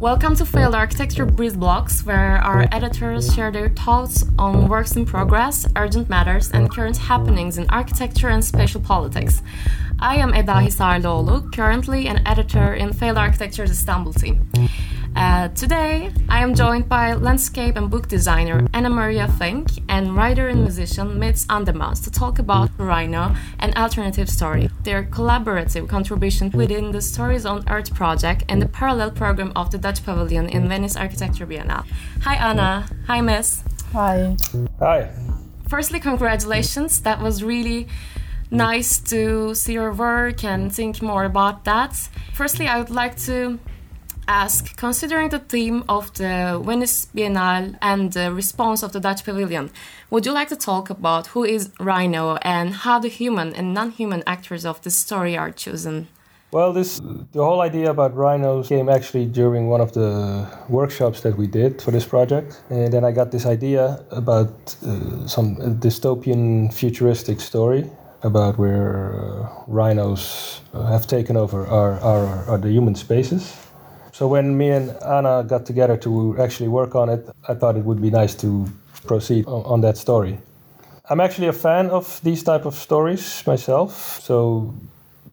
Welcome to Failed Architecture Breeze Blocks, where our editors share their thoughts on works in progress, urgent matters, and current happenings in architecture and spatial politics. I am Eda Hisarlıoğlu, currently an editor in Failed Architecture's Istanbul team. Uh, today, I am joined by landscape and book designer Anna Maria Fink and writer and musician Mizt aan de Maas to talk about Rhino and Alternative Story, their collaborative contribution within the Stories on Earth project and the parallel program of the Dutch Pavilion in Venice Architecture Biennale. Hi, Anna. Hi, Mizt. Hi. Hi. Firstly, congratulations. That was really nice to see your work and think more about that. Firstly, I would like to ask, considering the theme of the Venice Biennale and the response of the Dutch Pavilion, would you like to talk about who is Rhino and how the human and non-human actors of the story are chosen? Well, this the whole idea about rhinos came actually during one of the workshops that we did for this project, and then I got this idea about uh, some dystopian futuristic story about where uh, rhinos have taken over our, our, our the human spaces so when me and Anna got together to actually work on it, I thought it would be nice to proceed on, that story. I'm actually a fan of these type of stories myself. So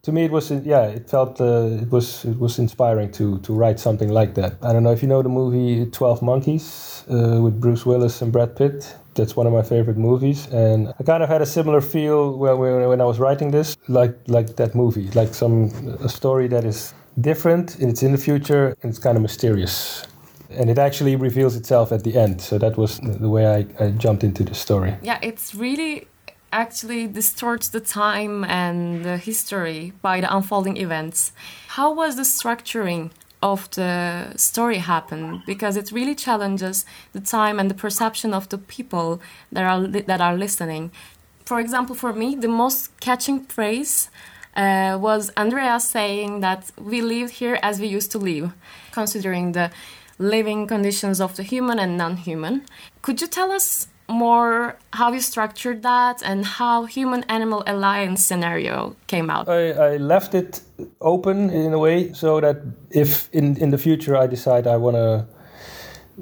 to me, it was yeah, it felt uh, it was it was inspiring to to write something like that. I don't know if you know the movie Twelve Monkeys uh, with Bruce Willis and Brad Pitt. That's one of my favorite movies, and I kind of had a similar feel when, when I was writing this, like like that movie, like some a story that is different, it's in the future, and it's kind of mysterious. And it actually reveals itself at the end. So that was the way I, I jumped into the story. Yeah, it's really actually distorts the time and the history by the unfolding events. How was the structuring of the story happen? Because it really challenges the time and the perception of the people that are that are listening. For example, for me, the most catching phrase uh, was Andrea saying that we lived here as we used to live, considering the living conditions of the human and non human. Could you tell us more how you structured that and how human animal alliance scenario came out? I, I, left it open in a way so that if in, in the future I decide I want to.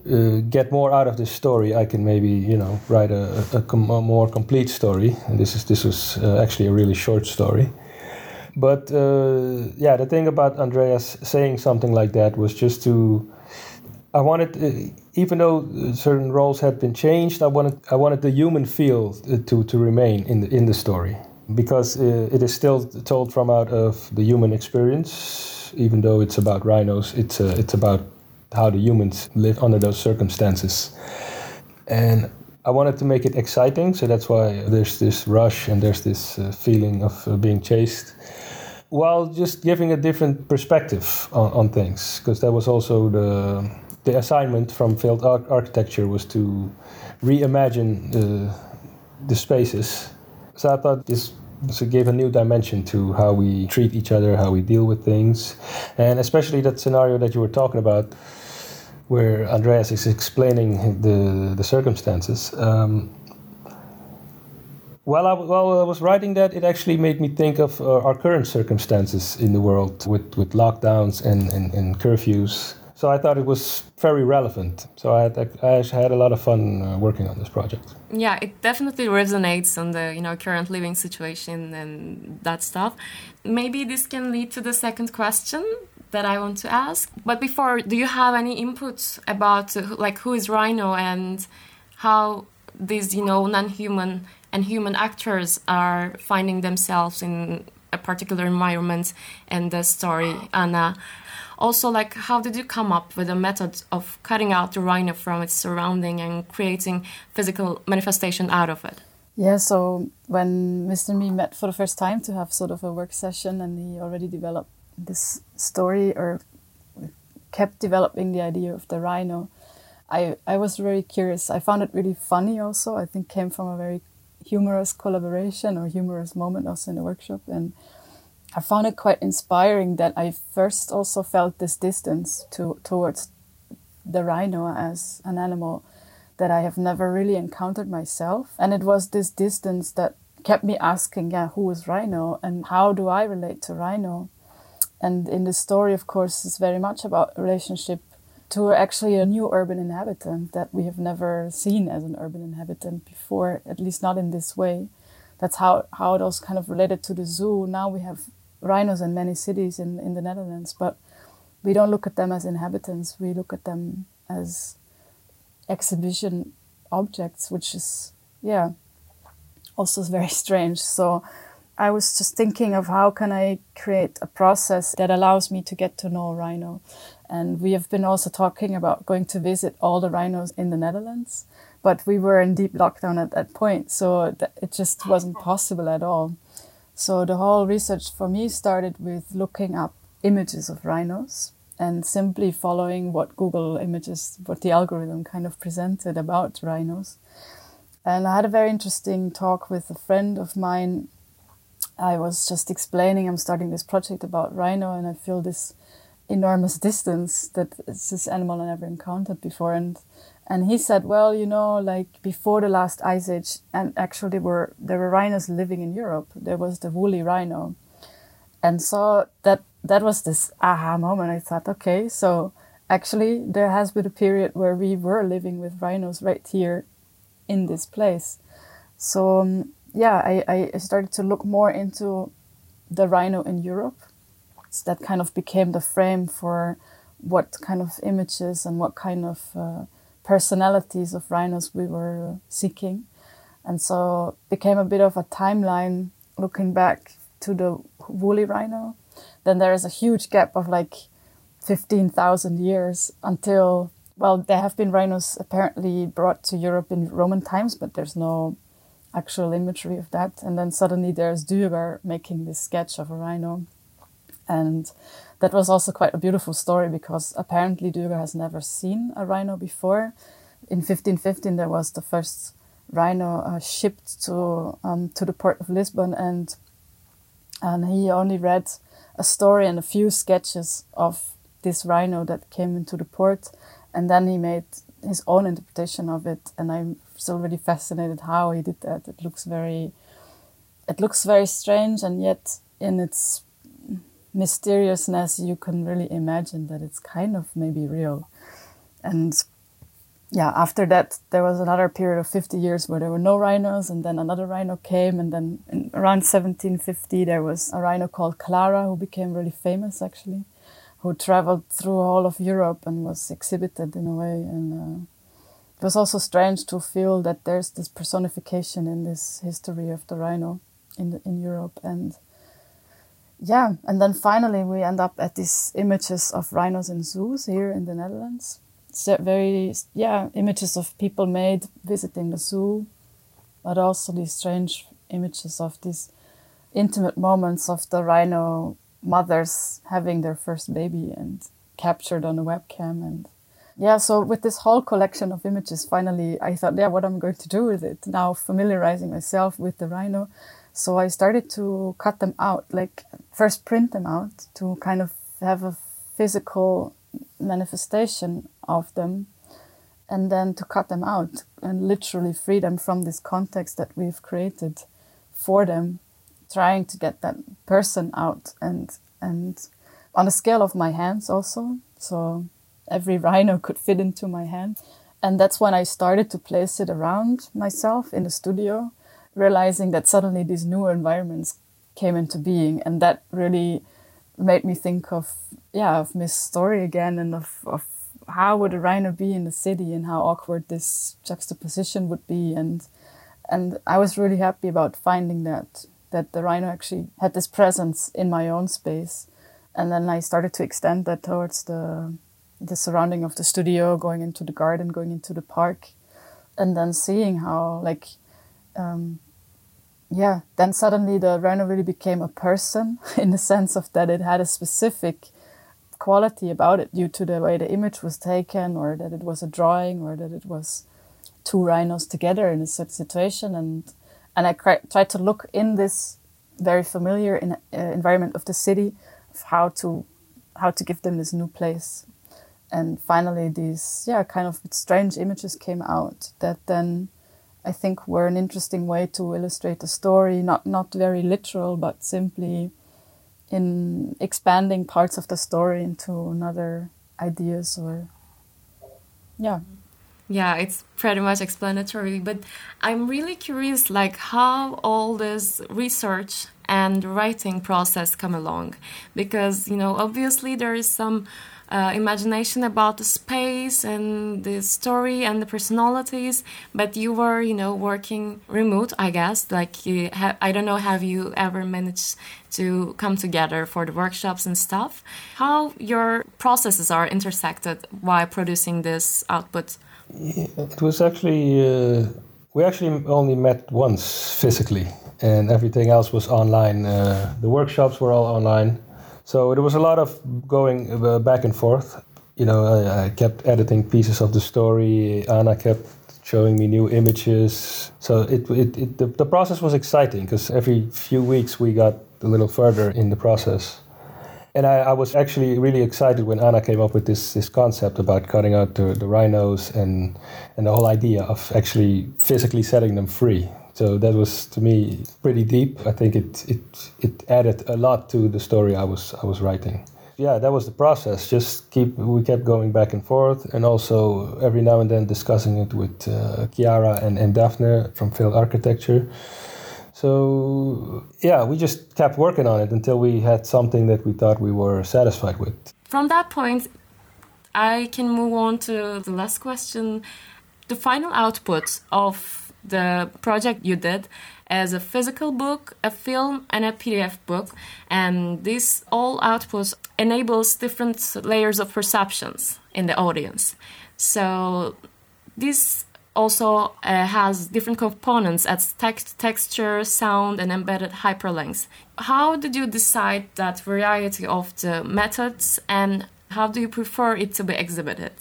Uh, get more out of this story, I can maybe you know write a, a, a more complete story. And this is this was uh, actually a really short story. But uh, yeah, the thing about Andreas saying something like that was just to. I wanted, uh, even though certain roles had been changed, I wanted I wanted the human feel to to remain in the in the story because uh, it is still told from out of the human experience. Even though it's about rhinos, it's uh, it's about how the humans live under those circumstances, and I wanted to make it exciting. So that's why there's this rush and there's this uh, feeling of uh, being chased while just giving a different perspective on, on things because that was also the the assignment from failed architecture was to reimagine uh, the spaces. So i thought this so gave a new dimension to how we treat each other how we deal with things. And especially that scenario that you were talking about where andreas is explaining the the circumstances um, while I, while I was writing that, it actually made me think of uh, our current circumstances in the world with, with lockdowns and, and, and curfews. So I thought it was very relevant. So I had, I had a lot of fun uh, working on this project. Yeah, it definitely resonates on the you know current living situation and that stuff. Maybe this can lead to the second question that I want to ask. But before, do you have any inputs about uh, like who is Rhino and how these you know non-human and human actors are finding themselves in a particular environment and the story Anna also like how did you come up with a method of cutting out the rhino from its surrounding and creating physical manifestation out of it yeah so when mr me met for the first time to have sort of a work session and he already developed this story or kept developing the idea of the rhino I, I was very curious. I found it really funny also. I think came from a very humorous collaboration or humorous moment also in the workshop. And I found it quite inspiring that I first also felt this distance to towards the rhino as an animal that I have never really encountered myself. And it was this distance that kept me asking, yeah, who is Rhino and how do I relate to Rhino? And in the story, of course, it's very much about relationship to actually a new urban inhabitant that we have never seen as an urban inhabitant before, at least not in this way. That's how, how it was kind of related to the zoo. Now we have rhinos in many cities in, in the Netherlands, but we don't look at them as inhabitants. We look at them as exhibition objects, which is, yeah, also very strange. So I was just thinking of how can I create a process that allows me to get to know rhino. And we have been also talking about going to visit all the rhinos in the Netherlands, but we were in deep lockdown at that point, so it just wasn't possible at all. So the whole research for me started with looking up images of rhinos and simply following what Google Images, what the algorithm kind of presented about rhinos. And I had a very interesting talk with a friend of mine. I was just explaining I'm starting this project about rhino, and I feel this enormous distance that it's this animal I never encountered before. And and he said, well, you know, like before the last ice age, and actually there were there were rhinos living in Europe. There was the woolly rhino, and so that that was this aha moment. I thought, okay, so actually there has been a period where we were living with rhinos right here in this place. So um, yeah, I, I started to look more into the rhino in Europe. So that kind of became the frame for what kind of images and what kind of uh, personalities of rhinos we were seeking. And so became a bit of a timeline looking back to the woolly rhino. Then there is a huge gap of like 15,000 years until well, there have been rhinos apparently brought to Europe in Roman times, but there's no actual imagery of that. And then suddenly there's Dürer making this sketch of a rhino. And that was also quite a beautiful story because apparently Dürer has never seen a rhino before. In 1515, there was the first rhino uh, shipped to um, to the port of Lisbon, and and he only read a story and a few sketches of this rhino that came into the port, and then he made his own interpretation of it and i'm still really fascinated how he did that. It looks very it looks very strange and yet in its mysteriousness you can really imagine that it's kind of maybe real. And yeah after that there was another period of 50 years where there were no rhinos and then another rhino came and then around 1750 there was a rhino called clara who became really famous actually who traveled through all of Europe and was exhibited in a way. And uh, it was also strange to feel that there's this personification in this history of the rhino in the, in Europe. And yeah, and then finally we end up at these images of rhinos in zoos here in the Netherlands. So very yeah images of people made visiting the zoo, but also these strange images of these intimate moments of the rhino mothers having their first baby and captured on a webcam and yeah so with this whole collection of images finally i thought yeah what i'm going to do with it? Now familiarizing myself with the rhino. So i started to cut them out like first print them out to kind of have a physical manifestation of them and then to cut them out and literally free them from this context that we've created for them trying to get that person out and and on a scale of my hands also. So every rhino could fit into my hand. And that's when i started to place it around myself in the studio realizing that suddenly these new environments came into being. And that really made me think of yeah of Mizt story again and of, of how would a rhino be in the city and how awkward this juxtaposition would be. And and i was really happy about finding that that the rhino actually had this presence in my own space. And then I started to extend that towards the the surrounding of the studio, going into the garden, going into the park, and then seeing how like um, yeah, then suddenly the rhino really became a person in the sense of that it had a specific quality about it due to the way the image was taken, or that it was a drawing, or that it was two rhinos together in a situation, and and I tried to look in this very familiar in, uh, environment of the city of how to how to give them this new place. And finally these yeah kind of strange images came out that then i think were an interesting way to illustrate the story not not very literal but simply in expanding parts of the story into another ideas or yeah yeah it's pretty much explanatory but i'm really curious like how all this research and writing process come along. Because you know obviously there is some uh, imagination about the space and the story and the personalities but you were you know working remote i guess. Like i don't know have you ever managed to come together for the workshops and stuff? How your processes are intersected while producing this output it was actually uh, we actually only met once physically and everything else was online uh, the workshops were all online so there was a lot of going uh, back and forth. You know, I, I, kept editing pieces of the story. Anna kept showing me new images. So it, it, it the, the process was exciting because every few weeks we got a little further in the process. And I, I, was actually really excited when Anna came up with this, this concept about cutting out the, the rhinos and, and the whole idea of actually physically setting them free. So that was to me pretty deep. I think it it it added a lot to the story I was I was writing. Yeah, that was the process. Just keep we kept going back and forth, and also every now and then discussing it with uh, Chiara and and Daphne from Failed Architecture. So yeah, we just kept working on it until we had something that we thought we were satisfied with. From that point, I can move on to the last question. The final output of the project you did as a physical book, a film, and a PDF book. And this all outputs enables different layers of perceptions in the audience. So this also uh, has different components as text, texture, sound, and embedded hyperlinks. How did you decide that variety of the methods and how do you prefer it to be exhibited?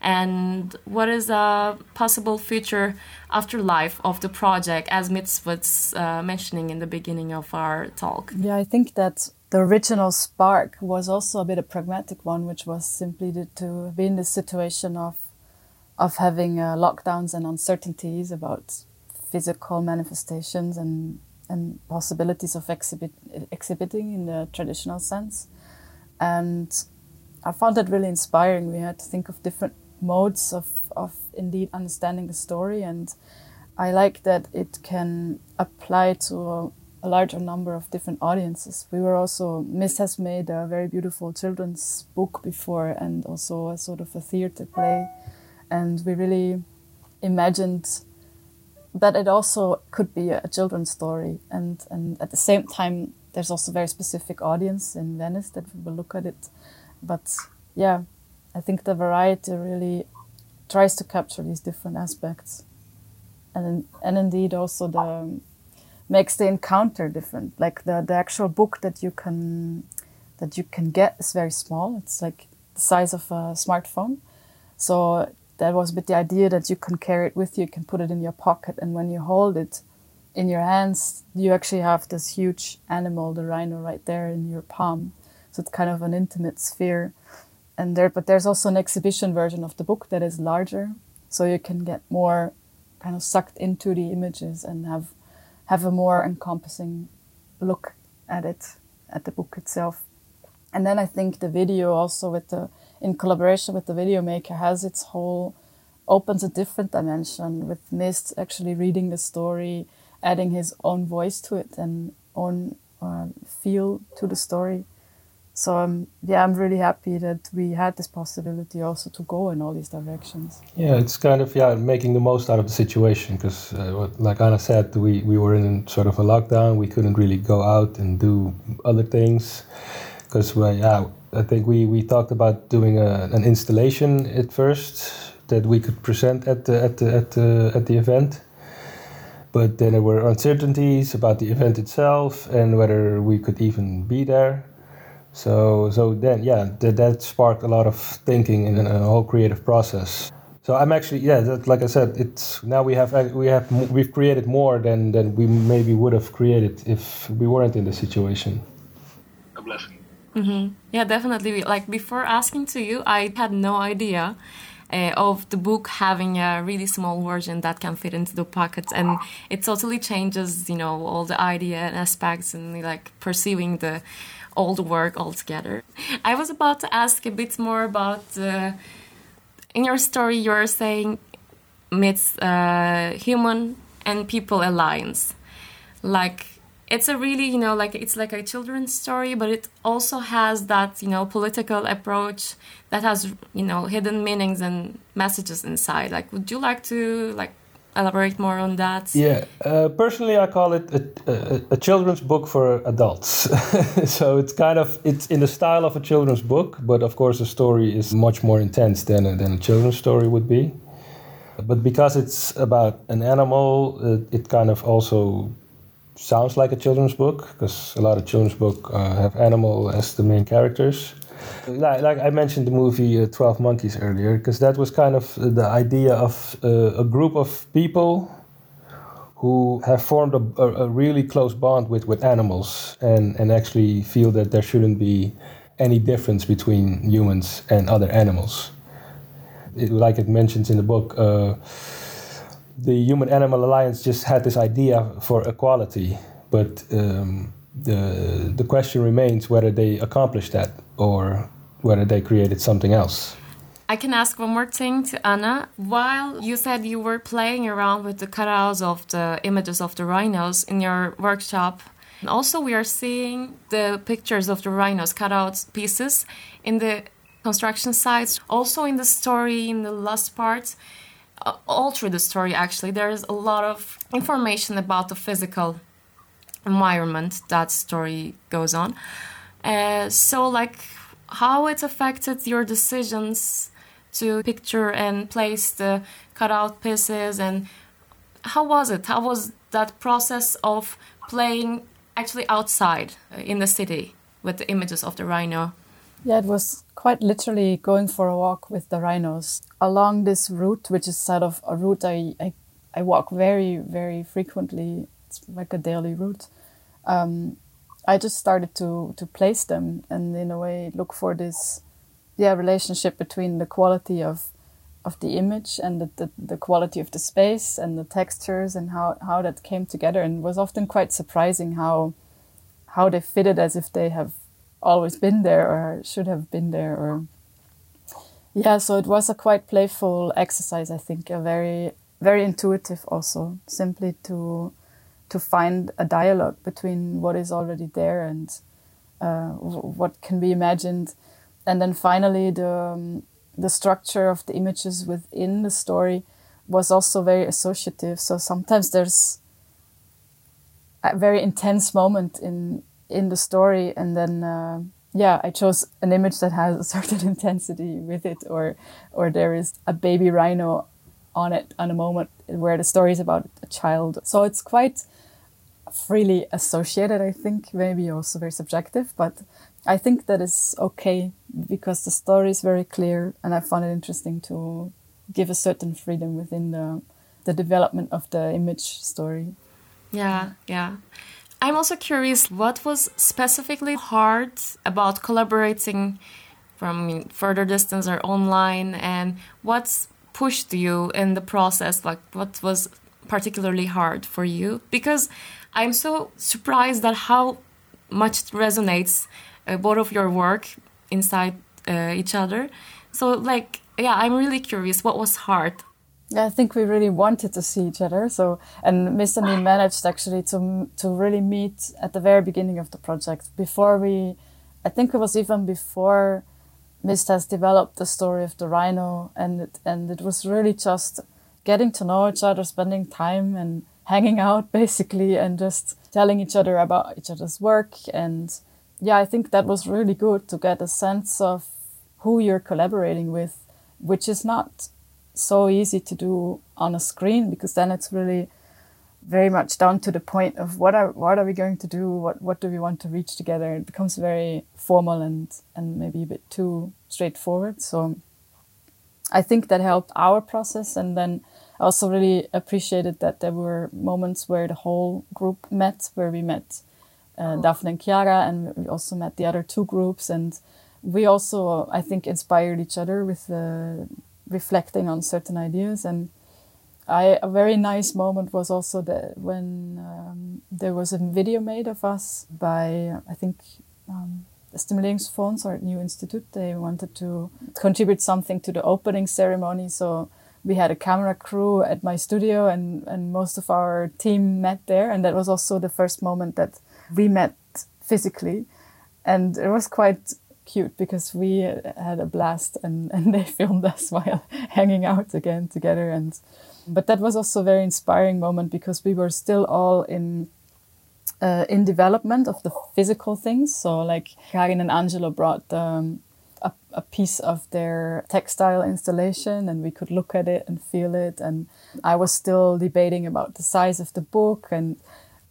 And what is a possible future afterlife of the project, as Mizt was uh, mentioning in the beginning of our talk? Yeah, I think that the original spark was also a bit a pragmatic one, which was simply to be in the situation of of having uh, lockdowns and uncertainties about physical manifestations and and possibilities of exhibit, exhibiting in the traditional sense. And I found that really inspiring. We had to think of different modes of, of indeed understanding the story, and I like that it can apply to a, a larger number of different audiences. We were also, Mizt has made a very beautiful children's book before, and also a sort of a theater play, and we really imagined that it also could be a children's story, and, and at the same time, there's also a very specific audience in Venice that will look at it but yeah, I think the variety really tries to capture these different aspects, and and indeed also the makes the encounter different. Like the the actual book that you can that you can get is very small. It's like the size of a smartphone, so that was with the idea that you can carry it with you, you can put it in your pocket, and when you hold it in your hands, you actually have this huge animal, the rhino, right there in your palm. So it's kind of an intimate sphere. And there, but there's also an exhibition version of the book that is larger, so you can get more kind of sucked into the images and have have a more encompassing look at it, at the book itself. And then I think the video also with the in collaboration with the video maker has its whole opens a different dimension with Mizt actually reading the story, adding his own voice to it and own uh, feel to the story so um, yeah, I'm really happy that we had this possibility also to go in all these directions. Yeah, it's kind of yeah making the most out of the situation because, uh, like Anna said, we we were in sort of a lockdown. We couldn't really go out and do other things because we yeah, I think we we talked about doing a, an installation at first that we could present at the at the at the at the event. But then there were uncertainties about the event itself and whether we could even be there so so then yeah that, that sparked a lot of thinking in a whole creative process. So I'm actually yeah that, like I said it's now we have we have we've created more than than we maybe would have created if we weren't in the situation. A blessing. Mm-hmm. Yeah, definitely. Like before asking to you, I had no idea. Uh, of the book having a really small version that can fit into the pockets and it totally changes you know all the idea and aspects and like perceiving the the work altogether. I was about to ask a bit more about uh, in your story. You're saying meets uh, human and people alliance, like it's a really you know like it's like a children's story but it also has that you know political approach that has you know hidden meanings and messages inside. Like would you like to like elaborate more on that? Yeah. Uh, personally i call it a, a, a children's book for adults. So it's kind of it's in the style of a children's book but of course the story is much more intense than a, than a children's story would be. But because it's about an animal it, it kind of also sounds like a children's book because a lot of children's book uh, have animal as the main characters. Like, like I mentioned the movie uh, Twelve Monkeys earlier because that was kind of the idea of uh, a group of people who have formed a, a, a, really close bond with, with animals and, and actually feel that there shouldn't be any difference between humans and other animals. It, like it mentions in the book, uh, the Human Animal Alliance just had this idea for equality, but um, the the question remains whether they accomplished that or whether they created something else. I can ask one more thing to Anna. While you said you were playing around with the cutouts of the images of the rhinos in your workshop, and also we are seeing the pictures of the rhinos cutout pieces in the construction sites. Also in the story, in the last part, all through the story actually there's a lot of information about the physical environment that story goes on. Uh, so like how it affected your decisions to picture and place the cutout pieces and how was it? How was that process of playing actually outside uh, in the city with the images of the rhino yeah, it was quite literally going for a walk with the rhinos along this route, which is sort of a route I, I, I walk very, very frequently. It's like a daily route. Um, I just started to, to place them and in a way look for this yeah, relationship between the quality of of the image and the, the, the quality of the space and the textures and how, how that came together and was often quite surprising how how they fitted as if they have always been there or should have been there or yeah so it was a quite playful exercise i think a very very intuitive also simply to to find a dialogue between what is already there and uh, what can be imagined. And then finally the um, the structure of the images within the story was also very associative. So sometimes there's a very intense moment in in the story and then uh, yeah i chose an image that has a certain intensity with it or or there is a baby rhino on it on a moment where the story is about a child. So it's quite freely associated i think maybe also very subjective but i think that is okay because the story is very clear and i found it interesting to give a certain freedom within the the development of the image story. Yeah yeah I'm also curious what was specifically hard about collaborating from further distance or online and what's pushed you in the process? Like what was particularly hard for you? Because I'm so surprised at how much resonates uh, both of your work inside uh, each other. So like yeah I'm really curious what was hard yeah, I think we really wanted to see each other. So, and Mizt and me managed actually to to really meet at the very beginning of the project. Before we, I think it was even before Mizt has developed the story of the rhino, and it, and it was really just getting to know each other, spending time and hanging out basically, and just telling each other about each other's work. And yeah, I think that was really good to get a sense of who you're collaborating with, which is not so easy to do on a screen because then it's really very much down to the point of what are what are we going to do? What what do we want to reach together? It becomes very formal and and maybe a bit too straightforward. So i think that helped our process. And then I also really appreciated that there were moments where the whole group met where we met uh, Daphne and Chiara and we also met the other two groups. And we also I think inspired each other with the reflecting on certain ideas and I, a very nice moment was also that when um, there was a video made of us by I think um, Stimuleringsfonds or New Institute, they wanted to contribute something to the opening ceremony. So we had a camera crew at my studio and, and most of our team met there. And that was also the first moment that we met physically. And it was quite cute because we had a blast and, and they filmed us while hanging out again together. And but that was also a very inspiring moment because we were still all in uh, in development of the physical things. So like Karin and Angelo brought um, a, a, piece of their textile installation and we could look at it and feel it. And I was still debating about the size of the book and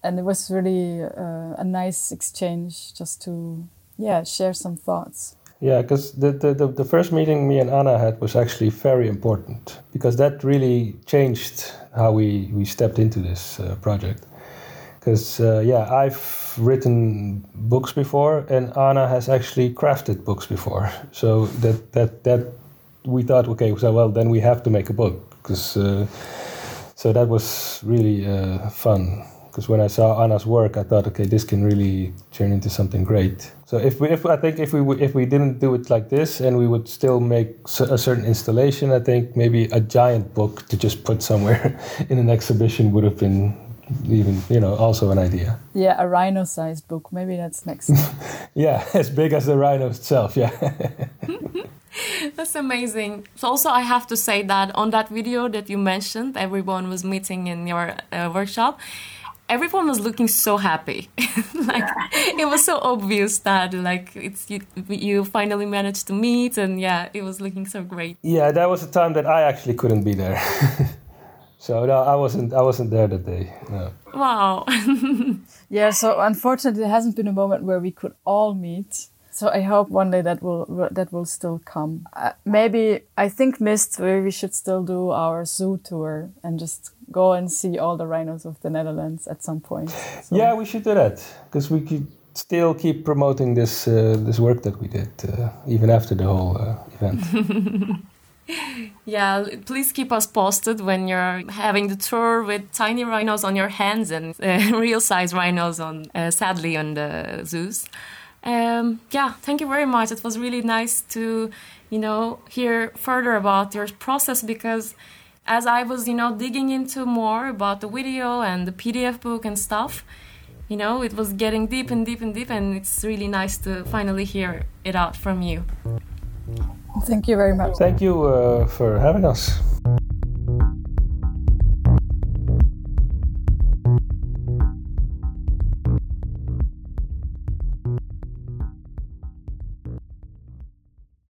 and it was really uh, a nice exchange just to yeah share some thoughts. Yeah, because the, the, the first meeting me and Anna had was actually very important because that really changed how we, we stepped into this uh, project. Because uh, yeah i've written books before and anna has actually crafted books before. So that that that we thought okay so well then we have to make a book because uh, so that was really uh, fun because when i saw anna's work i thought okay this can really turn into something great. So if we if i think if we if we didn't do it like this and we would still make a certain installation i think maybe a giant book to just put somewhere in an exhibition would have been even you know also an idea. Yeah a rhino sized book. Maybe that's next yeah as big as the rhino itself yeah. That's amazing. So also i have to say that on that video that you mentioned everyone was meeting in your uh, workshop everyone was looking so happy like yeah. it was so obvious that like it's you, you finally managed to meet and yeah it was looking so great yeah that was a time that i actually couldn't be there So no, I wasn't. I wasn't there that day. No. Wow. yeah. So unfortunately, there hasn't been a moment where we could all meet. So I hope one day that will that will still come. Uh, maybe I think missed where we should still do our zoo tour and just go and see all the rhinos of the Netherlands at some point. So. Yeah, we should do that because we could still keep promoting this uh, this work that we did uh, even after the whole uh, event. yeah, please keep us posted when you're having the tour with tiny rhinos on your hands and uh, real size rhinos on, uh, sadly, on the zoos. Um, yeah, thank you very much. It was really nice to, you know, hear further about your process because as I was, you know, digging into more about the video and the PDF book and stuff, you know, it was getting deep and deep and deep, and it's really nice to finally hear it out from you. Thank you very much. Thank you uh, for having us.